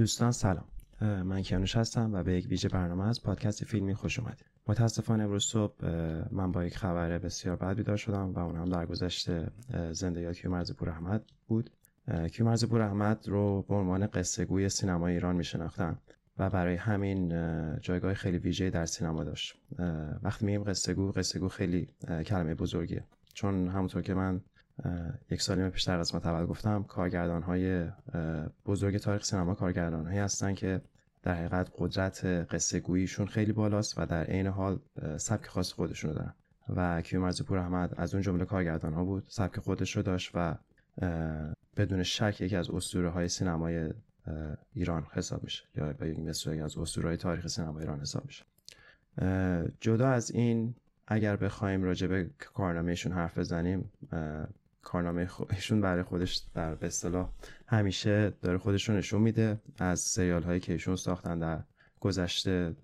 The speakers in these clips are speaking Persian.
دوستان سلام. من کیانوش هستم و به یک ویژه برنامه از پادکست فیلمی خوش اومدید. متاسفانه امروز صبح من با یک خبر بسیار بد بیدار شدم و اون هم در گذشته زندگی کیومرز پور احمد بود کیومرز پور احمد رو به عنوان قصه گوی سینما ایران می و برای همین جایگاه خیلی ویژه در سینما داشت. وقتی میگیم قصه گو قصه گو خیلی کلمه بزرگیه. چون همونطور که من یک سالی پیش در قسمت اول گفتم. کارگردان های بزرگ تاریخ سینما کارگردان هایی هستن که در حقیقت قدرت قصه گوییشون خیلی بالاست و در عین حال سبک خاص خودشونو دارن. و کیومرز پور احمد از اون جمله کارگردان ها بود. سبک خودش رو داشت و بدون شک یکی از اسطوره های سینمای ایران حساب میشه. یا به مثل از اسطوره تاریخ سینما ایران حساب میشه. جدا از این اگر بخوایم راجع به کارنامهشون حرف بزنیم کارنامه ایشون برای خودش در به همیشه داره خودشون نشون میده از سریال هایی که ایشون ساختن در گذشته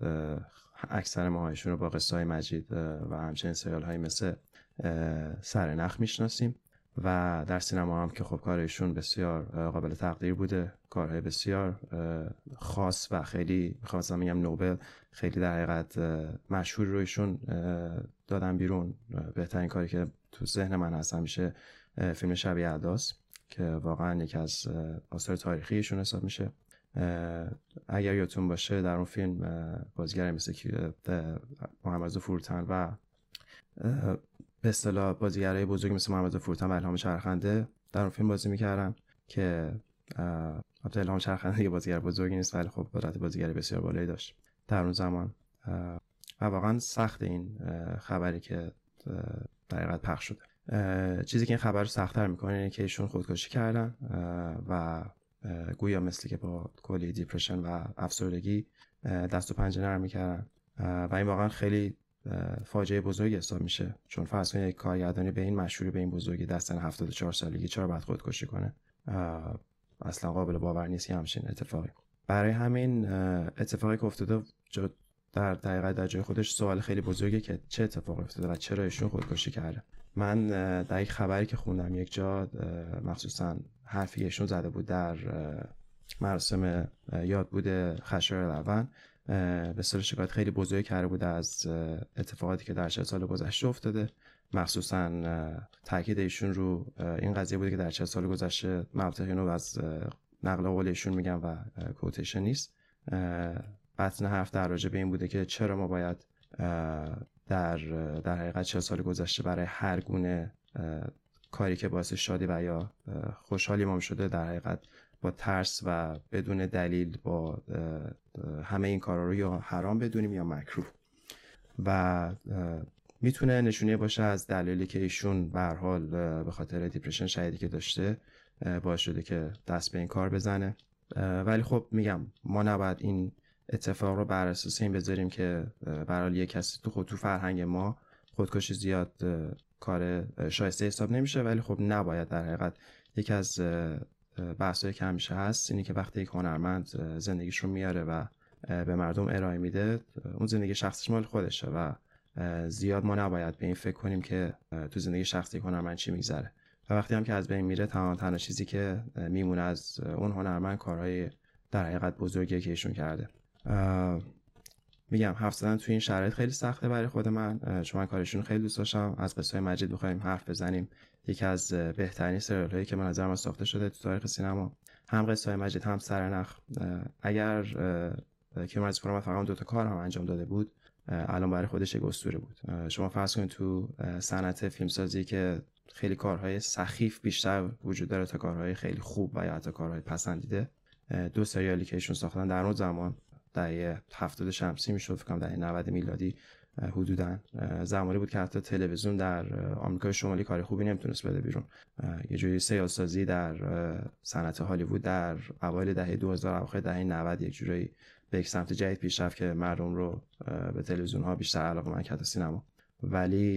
اکثر ماهایشون رو با قصه های مجید و همچنین سریال هایی مثل سرنخ می‌شناسیم و در سینما هم که خب کارشون بسیار قابل تقدیر بوده کارهای بسیار خاص و خیلی می‌خوام میگم نوبل خیلی در حقیقت مشهور رویشون دادن بیرون. بهترین کاری که تو ذهن من هست همیشه فیلم شبیه عداس که واقعا یکی از آثار تاریخیشون حساب میشه. اگر یادتون باشه در اون فیلم بازیگر مثل محمد فروتن و به اصطلاح بازیگرای بزرگ مثل محمد فروتن و الهام چرخنده در اون فیلم بازی می‌کردن که البته الهام چرخنده یه بازیگر بزرگی نیست ولی خب قدرت بازیگری بسیار بالایی داشت در اون زمان. و واقعا سخت این خبری که در پخش شده. چیزی که این خبر رو سختتر می‌کنه اینه که ایشون خودکشی کردن و گویا مثلی که با کلی دیپرشن و افسردگی دست و پنجه نرم می‌کردن. و این واقعا خیلی فاجعه بزرگی حساب میشه. چون فرض کنید یک کارگردانی به این مشهوری به این بزرگی دستن 74 سالگی چرا باید خودکشی کنه؟ اصلا قابل باور نیست همچین اتفاقی. برای همین اتفاقی که افتاده در دقیقه در جای خودش سوال خیلی بزرگی که چه اتفاقی افتاده و چرا ایشون خودکشی کرده. من در یک خبری که خوندم یک جا مخصوصا حرفی ایشون زده بود در مراسم یاد بوده خشایار لون به سر شکایت خیلی بزرگی کرده بوده از اتفاقاتی که در چه سال گذشته افتاده. مخصوصا تاکید ایشون رو این قضیه بوده که در چه سال گذشته مبتقی اینو از نقل قول ایشون میگم و کوتیشن نیست. بطن حرف در راجع به این بوده که چرا ما باید در در حقیقت چه سال گذشته برای هر گونه کاری که باعث شادی و یا خوشحالی ما شده در حقیقت با ترس و بدون دلیل با همه این کارا رو یا حرام بدونیم یا مکروه. و می‌تونه نشونه باشه از دلیلی که ایشون به حال به خاطر دیپرشن شدیدی که داشته باعث شده که دست به این کار بزنه. ولی خب میگم ما نباید این اتفاق رو بر اساس این بذاریم که برای یه کسی تو خود تو فرهنگ ما خودکشی زیاد کار شایسته حساب نمیشه ولی خب نباید در حقیقت یکی از بحثایی که همیشه هست اینی که وقتی یک هنرمند زندگیش رو میاره و به مردم ارائه میده اون زندگی شخصش مال خودشه و زیاد ما نباید به این فکر کنیم که تو زندگی شخصی هنرمند چی میگذره. و وقتی هم که از بین میره تمام تنها چیزی که میمونه از اون هنرمند کارهای در حقیقت بزرگی که ایشون کرده. میگم حرف زدن توی این شرایط خیلی سخته برای خود من. چون من کارشون خیلی دوست داشتم. از قصه مجید بخوایم حرف بزنیم. یکی از بهترین سریال هایی که من نظر من ساخته شده تو تاریخ سینما. هم قصه مجید هم سرنخ. اگر کیومرز فرما فقط دو تا کار هم انجام داده بود الان برای خودش یک اسطوره بود. شما فرض کنید تو صنعت فیلمسازی که خیلی کارهای سخیف بیشتر وجود داره تا کارهای خیلی خوب و یا حتی کارهای پسندیده دو سریالی که ایشون ساختن در اون زمان. دهه 70 شمسی می‌شد فکر کنم دهه 90 میلادی حدودا. زمانی بود که حتی تلویزیون در آمریکای شمالی کار خوبی نمی‌تونست بده بیرون. یه جوری سیاسازی در صنعت هالیوود در اوایل دهه 2000 اواخر دهه 90 یک جوری به یک سمت جدید پیش رفت که مردم رو به تلویزیون ها بیشتر علاقه من کرد سینما. ولی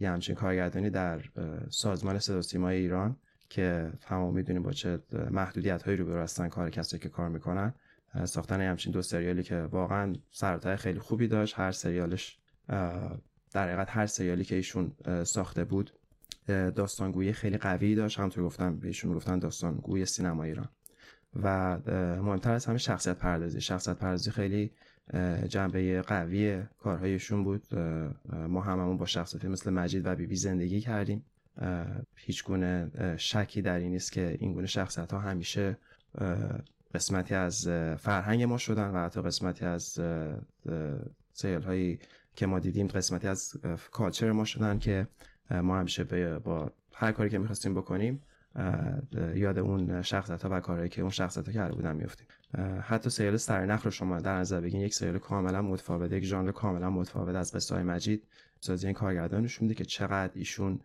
یه همچین کارگردانی در سازمان صدا سیمای ایران که تمام می‌دونیم با چه محدودیت هایی رو هستن کار کسایی که کار می‌کنن ساختن همچین دو سریالی که واقعا سرتای خیلی خوبی داشت. هر سریالش در حقیقت هر سریالی که ایشون ساخته بود داستانگویی خیلی قوی داشت. همونطور گفتم بهشون گفتن داستانگوی سینما ایران. و مهمتر از همه شخصیت پردازی. شخصیت پردازی خیلی جنبه قوی کارهایشون بود. ما هممون با شخصیتی مثل مجید و بیبی بی زندگی کردیم. هیچ گونه شکی در این نیست که این گونه شخصیت ها همیشه قسمتی از فرهنگ ما شدن و حتی قسمتی از سیال هایی که ما دیدیم قسمتی از کالچر ما شدن که ما همیشه با هر کاری که می‌خواستیم بکنیم یاد اون شخصیت ها و کارهایی که اون شخصیت ها کرده بودن میفتیم حتی سریال سرنخ رو شما در نظر بگین یک سریال کاملا متفاوت یک ژانر کاملا متفاوت از قصه های مجید. سازی این کارگردان نشون میده که چقدر ایشون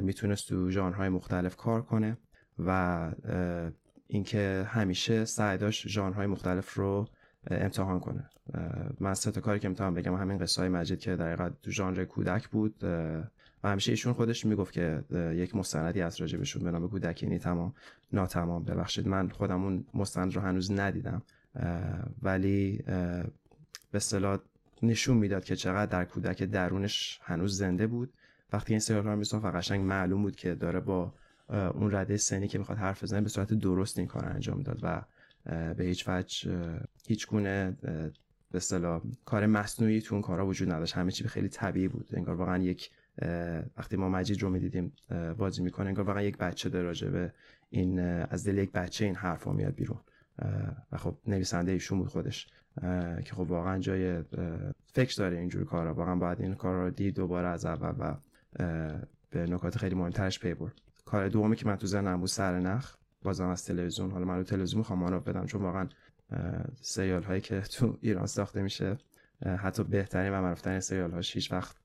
می‌تونست تو ژانرهای مختلف کار کنه و اینکه همیشه سعی داشت ژانرهای مختلف رو امتحان کنه. من سه تا کاری که می‌تونم بگم همین قصه های مجید که در تو ژانر کودک بود. و همیشه ایشون خودش می‌گفت که یک مستندی از راجبشون به نام کودکینی تمام ناتمام ببخشید. من خودم اون مستند رو هنوز ندیدم. ولی به اصطلاح نشون می‌داد که چقدر در کودک درونش هنوز زنده بود. وقتی این سریال رو قشنگ معلوم بود که داره با اون رده سنی که می‌خواد حرف بزنه به صورت درست این کار انجام می‌داد و به هیچ وجه هیچ گونه به اصطلاح کار مصنوعی تو اون کارا وجود نداشت. همه چی خیلی طبیعی بود. انگار واقعا یک وقتی ما مجید رو می‌دیدیم بازی می‌کنه انگار واقعا یک بچه به این از دل یک بچه این حرفا میاد بیرون. و خب نویسنده ایشون بود خودش. که خب واقعا جای فکر داره اینجور کارا. واقعا باید این کار رو دید دوباره از اول و به نکات خیلی مهمترش پی برد. کار دومی که من تو ذهنم بود سر نخ بازم از تلویزیون. حالا من رو تلویزیون می‌خوام رو بدم چون واقعا سریال هایی که تو ایران ساخته میشه حتی بهترین و معروفترین سریال هاش هیچ وقت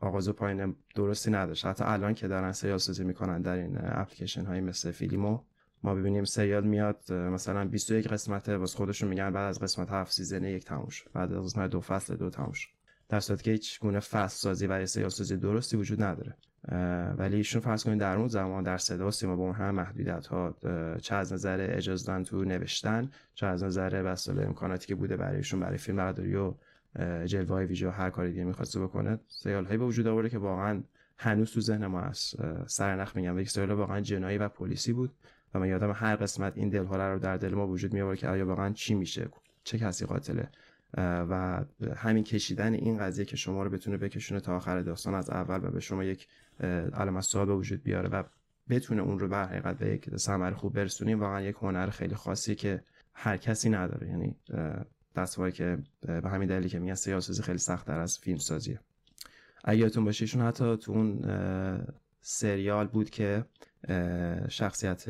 آغاز و پایان درستی نداشت. حتی الان که دارن سریال سازی می‌کنن در این اپلیکیشن هایی مثل فیلیمو ما ببینیم سریال میاد مثلا 21 قسمته واسه خودشون میگن بعد از قسمت 7 season یک تموم بعد از قسمت دو فصل دو تموم در صورتی که هیچ گونه فصل سازی و سریال سازی درستی وجود نداره. ولی ایشون فرض کنید در اون زمان در صدا و سیما با اون هم محدودیت ها چه از نظر اجازه تو نوشتن چه از نظر بسال امکاناتی که بوده برای ایشون برای فیلم برداری و جلوه های ویژه هر کاری دیگه می‌خواسته بکنه سیال هایی به وجود آورده که واقعا هنوز تو ذهن ما هست. سرنخ میگم. یک سریال واقعا جنایی و پلیسی بود و من یادم هر قسمت این دلها رو در دل ما وجود می که آیا واقعا چی میشه؟ چه کسی قاتله؟ و همین کشیدن این قضیه که شما رو بتونه بکشونه تا آخر داستان از اول و به شما یک علامت سوال به وجود بیاره و بتونه اون رو به حقیقت به یک ثمر خوب برسونیم واقعا یک هنر خیلی خاصی که هر کسی نداره. یعنی دستوایی که به همین دلیلی که میگن سیاسازی خیلی سخت در از فیلم سازیه. اگه یادتون باشه ایشون حتی تو اون سریال بود که شخصیت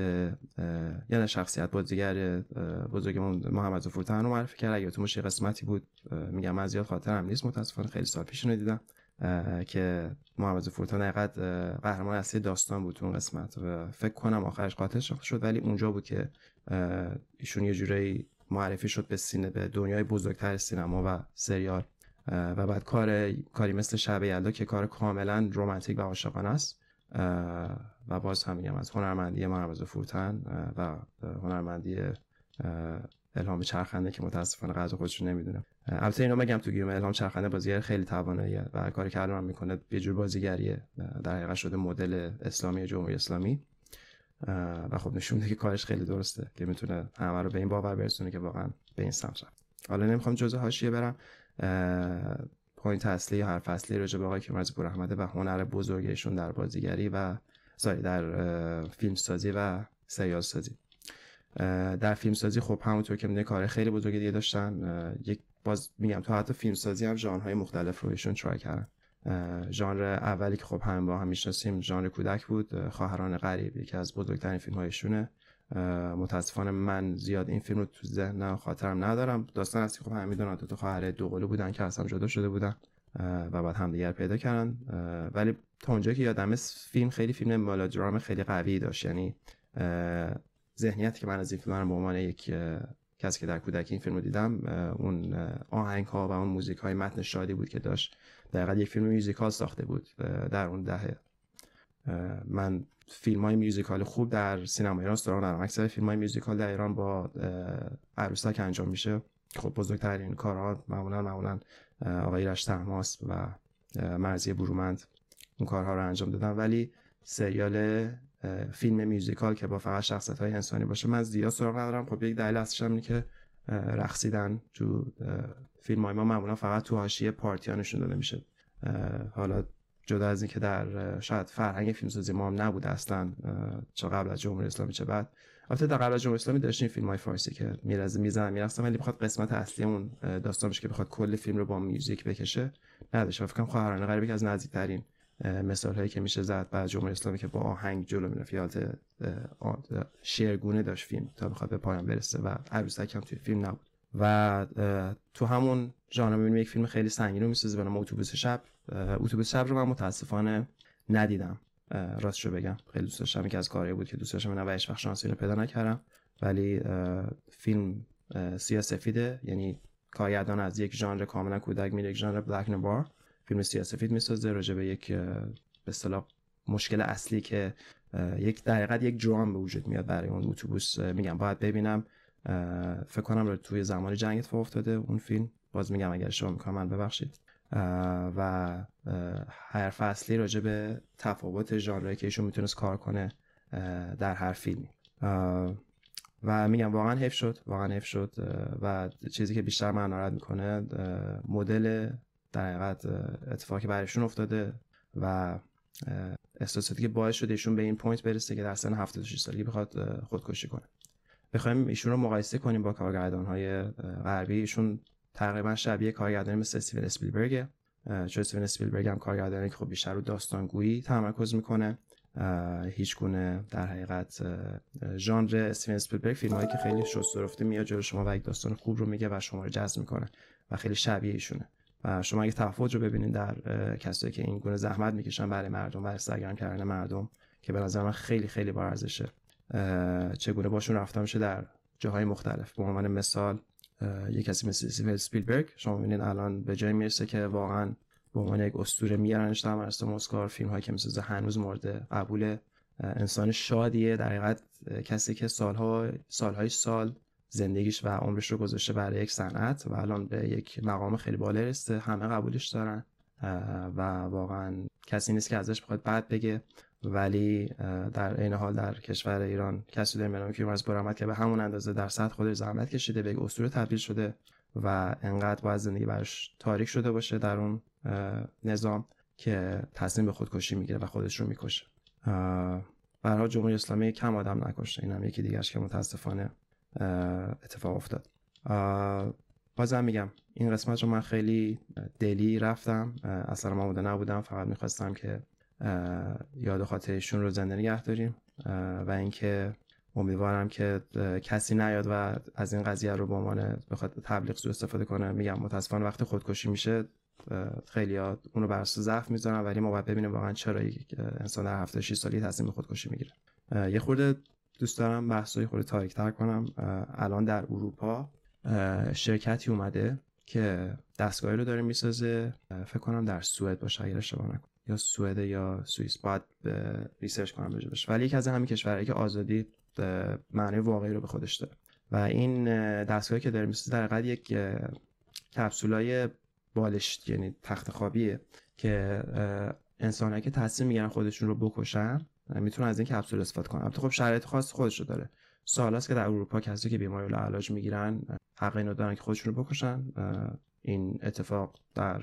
یعنی شخصیت بازیگر بزرگمون محمد زفورتن رو معرفی کرد. اگه تو قسمتی بود میگم من زیاد خاطرم نیست. متاسفانه خیلی سال پیش دیدم. که محمد زفورتان حقیقت قهرمان اصلی داستان بود اون قسمت و فکر کنم آخرش قاتل شد ولی اونجا بود که ایشون یه جورایی معرفی شد به سینه به دنیای بزرگتر سینما و سریال. و بعد کار کاری مثل شب یلدا که کار کاملا رمانتیک و عاشقانه است. و باز هم میگم از هنرمندی محمد فورتن و هنرمندی الهام چرخنده که متاسفانه قدر خودش نمی‌دونه البته اینو بگم تو گیوم الهام چرخنده بازیگر خیلی تواناییه و کاری که الان می‌کنه یه جور بازیگریه. در حقیقت شده مدل اسلامی جمهوری اسلامی. و خب نشون که کارش خیلی درسته که می‌تونه همه رو به این باور برسونه که واقعا به این سمت رفت. حالا نمی‌خوام جزء حاشیه برم. point اصلی یا حرف اصلی راجع به آقای کیومرث پوراحمده و هنر بزرگشون در بازیگری و ساری در فیلم سازی و سریال سازی در فیلم سازی خب همونطور که کار خیلی بزرگی دیگه داشتن. یک باز میگم تو حتی فیلم سازی هم ژانرهای مختلف رو ایشون try کردن. ژانر اولی که خب هم با هم می‌شناسیم ژانر کودک بود. خواهران غریب یکی از بزرگترین فیلم هایشونه متاسفانه من زیاد این فیلم رو تو ذهن خاطرم ندارم. داستان اصلی خب هم می‌دونن دو تا خواهر دوقلو بودن که اصلا جدا شده بودن. و بعد همدیگر پیدا کردن. ولی تا اونجایی که یادم فیلم خیلی فیلم مالودرام خیلی قوی داشت. یعنی ذهنیتی که من از این فیلم به عنوان یک کسی که در کودکی این فیلم رو دیدم اون آهنگ ها و اون موزیک های متن شادی بود که داشت. دقیقا یک فیلم میوزیکال ساخته بود در اون دهه. من فیلم های میوزیکال خوب در سینما ایران سراغ ندارم اکثر فیلم های میوزیکال در ایران با عروسک انجام میشه. خب بزرگترین کارها معمولا معمولا آقای تحماس و مرزی برومند اون کارها رو انجام دادن. ولی سریال فیلم میوزیکال که با فقط شخصیت های انسانی باشه من زیاد سراغ ندارم. خب یک دلیل اصلش اینه که رقصیدن تو فیلم های ما معمولا فقط تو حاشیه پارتی نشون داده میشه. حالا جدا از اینکه در شاید فرهنگ فیلمسازی ما هم نبوده اصلا چه قبل از جمهوری اسلامی چه بعد. البته در قبل از جمهوری اسلامی داشتیم فیلم های فارسی که میرزه میزن می‌رفتم ولی بخواد قسمت اصلی اون داستانش که بخواد کل فیلم رو با میوزیک بکشه نداشت. فکر کنم خواهرانه غریبی که از نزدیکترین مثال هایی که میشه زد بعد جمهوری اسلامی که با آهنگ جلو می‌رفت یاد شعرگونه داشت فیلم تا بخواد به پایان برسه و عروسک هم توی فیلم نبود. و تو همون ژانر می‌بینیم یک فیلم خیلی سنگین رو می‌سازه به نام اتوبوس شب. اتوبوس شب رو من متاسفانه ندیدم. راستشو بگم. خیلی دوست داشتم. که از کاری بود که دوست داشتم. نه هیچ وقت شانس اینو پیدا نکردم. ولی فیلم سیاه سفیده. یعنی کارگردان از یک ژانر کاملا کودک میره یک ژانر بلک بار فیلم سیاه سفید می‌سازه راجع به یک به اصطلاح مشکل اصلی که یک در یک درام به وجود میاد برای اون اتوبوس. میگم باید ببینم. فکر کنم رو توی زمان جنگ اتفاق افتاده اون فیلم. باز میگم اگر شما می‌کنم من ببخشید. و هر فصلی راجع به تفاوت ژانری که ایشون می‌تونست کار کنه در هر فیلمی. و میگم واقعا حیف شد واقعا حیف شد و چیزی که بیشتر من ناراحت می‌کنه مدل در حقیقت اتفاقی برایشون افتاده و احساساتی که باعث شده ایشون به این point برسه که در سن 76 سالگی بخواد خودکشی کنه. بخوایم ایشون رو مقایسه کنیم با کارگردان های غربی. ایشون تقریبا شبیه کارگردانی مثل استیون اسپیلبرگ. چون استیون اسپیلبرگ هم کارگردانی که خب بیشتر رو داستانگویی تمرکز می‌کنه. هیچ گونه در حقیقت ژانر استیون اسپیلبرگ فیلم هایی که خیلی شسته رفته میاد جلو شما و یک داستان خوب رو میگه و شما رو جذب می‌کنه و خیلی شبیه ایشونه. و شما اگه تفاوت رو ببینید در کسایی که این گونه زحمت می‌کشن برای مردم و استگرام کردن مردم که به نظر من خیلی خیلی با ارزشه. چگونه باشون رفتار میشه در جاهای مختلف. به عنوان مثال یه کسی مثل سیول سپیلبرگ. شما می‌بینید الان به جای می‌رسه که واقعا به عنوان یک اسطوره میارنش در مراسم اسکار فیلم هایی که مثل هنوز مورد قبول انسان شادیه. در حقیقت کسی که سالها سالهای سال زندگیش و عمرش رو گذاشته برای یک صنعت و الان به یک مقام خیلی بالا رسیده. همه قبولش دارن. و واقعا کسی نیست که ازش بخواد بعد بگه. ولی در این حال در کشور ایران کسی در نام کیومرز برآمد که به همون اندازه در سطح خودش زحمت کشیده به اسطوره تبدیل شده و انقدر باید زندگی براش تاریک شده باشه در اون نظام که تصمیم به خودکشی می‌گیره و خودش رو می‌کشه. برها جمهوری اسلامی کم آدم نکشته. اینم یکی دیگرش که متاسفانه اتفاق افتاد. بازم میگم این قسمت رو من خیلی دلی رفتم اصلا آماده نبودم فقط می‌خواستم که یاد خاطرشون رو زنده نگه داریم و اینکه امیدوارم که کسی نیاد و از این قضیه رو به عنوان بخواد تبلیغ سو استفاده کنه. میگم متاسفانه وقتی خودکشی میشه خیلی ها اونو بر ضعف می‌ذارن ولی ما باید ببینیم واقعا چرا انسان در 76 سالی تصمیم به خودکشی می‌گیره. یه خورده دوست دارم بحثای خورده تاریک تر کنم الان در اروپا شرکتی اومده که دستگاهی رو داره می‌سازه. فکر کنم در سوئد باشه اگر اشتباه نکنم. یا سوئد یا سوئیس. باید research کنم بشه ولی یکی از همین کشورهایی که آزادی معنی واقعی رو به خودش داره. و این دستگاهی که داره می‌سازه در حقیقت یک کپسولای بالشت یعنی تخت خوابیه که انسانهایی که تصمیم می‌گیرن خودشون رو بکشن می‌تونن از این کپسول استفاده کنن. البته خب شرایط خاص خودش رو داره. سالاست که در اروپا کسی که بیماری علاج می‌گیرن حق اینو دارن که خودشون رو بکشن این اتفاق در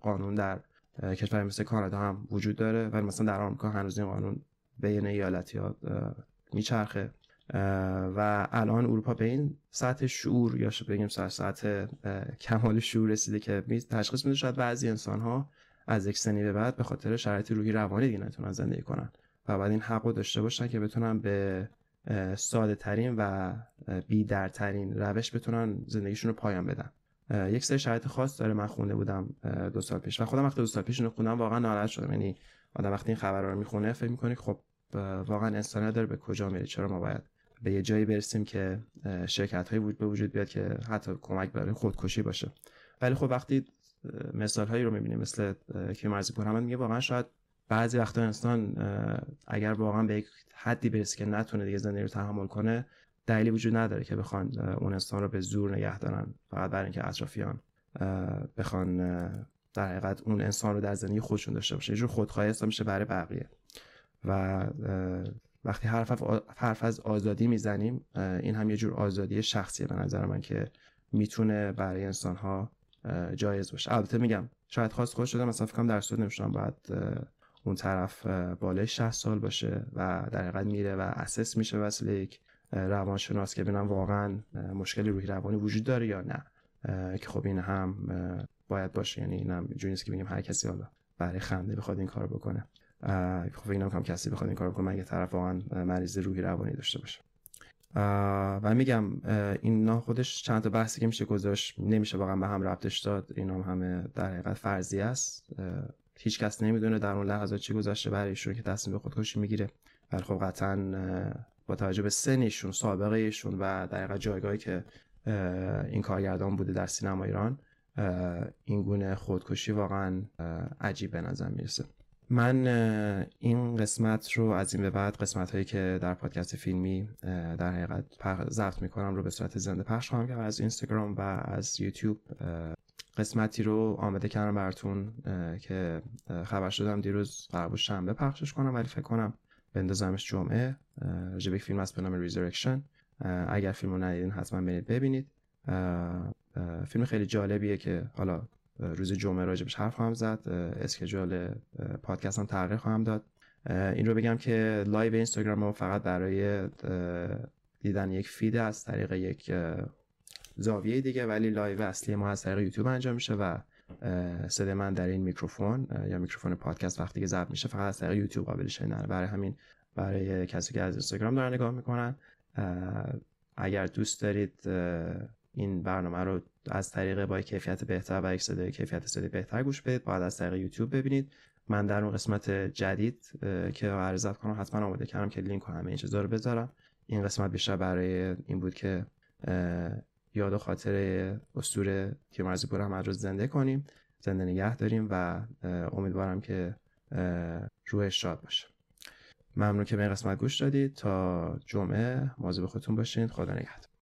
قانون در کشور مثل کانادا هم وجود داره ولی مثلا در آمریکا هنوز این قانون بین ایالتی ها میچرخه. و الان اروپا به این سطح شعور یا بگیم سطح کمال شعور رسیده که تشخیص میده شاید بعضی انسان ها از یک سنی به بعد به خاطر شرایط روحی روانی دیگه نتونن زندگی کنن و بعد این حق رو داشته باشن که بتونن به ساده ترین و بیدرترین روش بتونن زندگیشون رو پایان بدن. یک سری شرایط خاص داره. من خونده بودم دو سال پیش. و خودم وقتی دو سال پیش اینو خوندم واقعا ناراحت شدم. یعنی آدم وقتی این خبر رو می‌خونه فکر می‌کنه خب واقعا انسانیت داره به کجا میره؟ چرا ما باید به یه جایی برسیم که شرکت هایی به وجود بیاد که حتی کمک برای خودکشی باشه؟ ولی خب وقتی مثال هایی رو می‌بینیم مثل که پور میگه واقعا شاید بعضی وقتا انسان اگر واقعا به یک حدی برسه که نتونه دیگه زندگی رو تحمل کنه دلیلی وجود نداره که بخوان اون انسان رو به زور نگه دارن. فقط برای اینکه اطرافیان بخوان در حقیقت اون انسان رو در زندگی خودشون داشته باشه. یه جور خودخواهی هست میشه برای بقیه. و وقتی حرف, حرف از آزادی می‌زنیم این هم یه جور آزادی شخصیه به نظر من که می‌تونه برای انسان ها جایز باشه. البته میگم شاید خواست خودش شده مثلا فکرم در صورت نمیشونم باید اون طرف بالای 60 سال باشه و در حقیقت میره و اسس میشه واسه یک روانشناس که ببینم واقعا مشکلی روحی روانی وجود داره یا نه. که خب این هم باید باشه. یعنی اینم جوری که بگیم هر کسی حالا برای خنده بخواد این کار بکنه. خب اینم کم کسی بخواد این کار بکنه مگه طرف واقعا مریض روحی روانی داشته باشه. و میگم اینا خودش چند تا بحثی که میشه گذاشت نمیشه واقعا به هم ربطش داد. اینا همه در حقیقت فرضی است. هیچ کس نمی‌دونه در اون لحظات چی گذاشته برای ایشون که تصمیم به خودکشی می‌گیره. ولی خب قطعا با توجه به سنشون سابقه ایشون و در حقیقت جایگاهی که این کارگردان بوده در سینما ایران این گونه خودکشی واقعا عجیب به نظر می‌رسه. من این قسمت رو از این به بعد قسمت هایی که در پادکست فیلمی در حقیقت ضبط می‌کنم رو به صورت زنده پخش خواهم کرد از اینستاگرام و از یوتیوب. قسمتی رو آماده کردم براتون که خبر شدم دیروز قرار شنبه پخشش کنم ولی فکر کنم بندازمش جمعه. راجع فیلم از به نام Resurrection اگر فیلم رو ندیدین حتما برید ببینید. فیلم خیلی جالبیه که حالا روز جمعه راجبش حرف خواهم زد. schedule پادکست هم تغییر خواهم داد. این رو بگم که live اینستاگرام ما فقط برای دیدن یک feed از طریق یک زاویه دیگه ولی live اصلی ما از طریق یوتیوب انجام میشه و صدای من در این میکروفون یا میکروفون پادکست وقتی که ضبط میشه فقط از طریق یوتیوب قابل شنیدن برای همین برای کسی که از اینستاگرام دارن نگاه می‌کنن اگر دوست دارید این برنامه رو از طریق با کیفیت بهتر و یک صدای کیفیت صدای بهتر گوش بدید باید از طریق یوتیوب ببینید. من در اون قسمت جدید که عرضت کنم حتما آماده کردم که لینک و همه این چیزا رو بذارم. این قسمت بیشتر برای این بود که یاد و خاطر اسطوره تیمارزی پور احمد رو زنده کنیم. زنده نگه داریم و امیدوارم که روحش شاد باشه. ممنون که به این قسمت گوش دادید. تا جمعه مواظب خودتون باشین. خدا نگهدار.